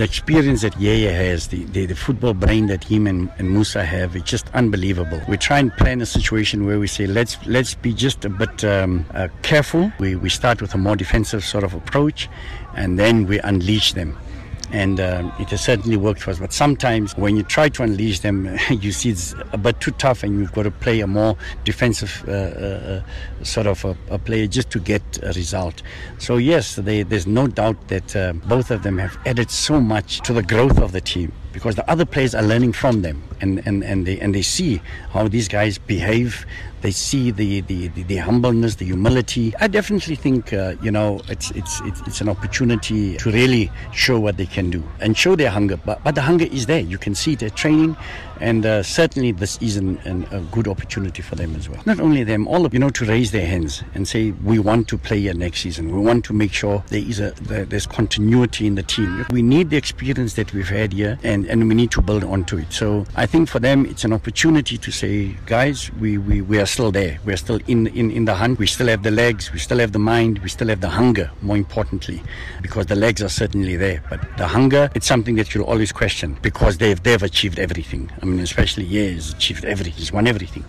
The experience that Yeye has, the, the, the football brain that him and, and Musa have, it's just unbelievable. We try and plan a situation where we say, let's let's be just a bit um, uh, careful. We, we start with a more defensive sort of approach, and then we unleash them and um, it has certainly worked for us. But sometimes when you try to unleash them, you see it's a bit too tough, and you've got to play a more defensive uh, uh, sort of a, a player just to get a result. So yes, they, there's no doubt that uh, both of them have added so much to the growth of the team because the other players are learning from them and, and, and they and they see how these guys behave. They see the, the, the, the humbleness the humility. I definitely think uh, you know it's, it's it's it's an opportunity to really show what they can do and show their hunger. But, but the hunger is there. You can see their training. And uh, certainly this is an, an, a good opportunity for them as well. Not only them all of you know to raise their hands and say we want to play here next season. We want to make sure there is a there, there's continuity in the team. We need the experience that we've had here and, and we need to build onto it. So I think for them it's an opportunity to say guys we, we, we are still there. We're still in, in, in the hunt. We still have the legs. We still have the mind. We still have the hunger more importantly because the legs are certainly there. But the hunger it's something that you'll always question because they've they've achieved everything. I mean especially Yeye achieved everything. He's won everything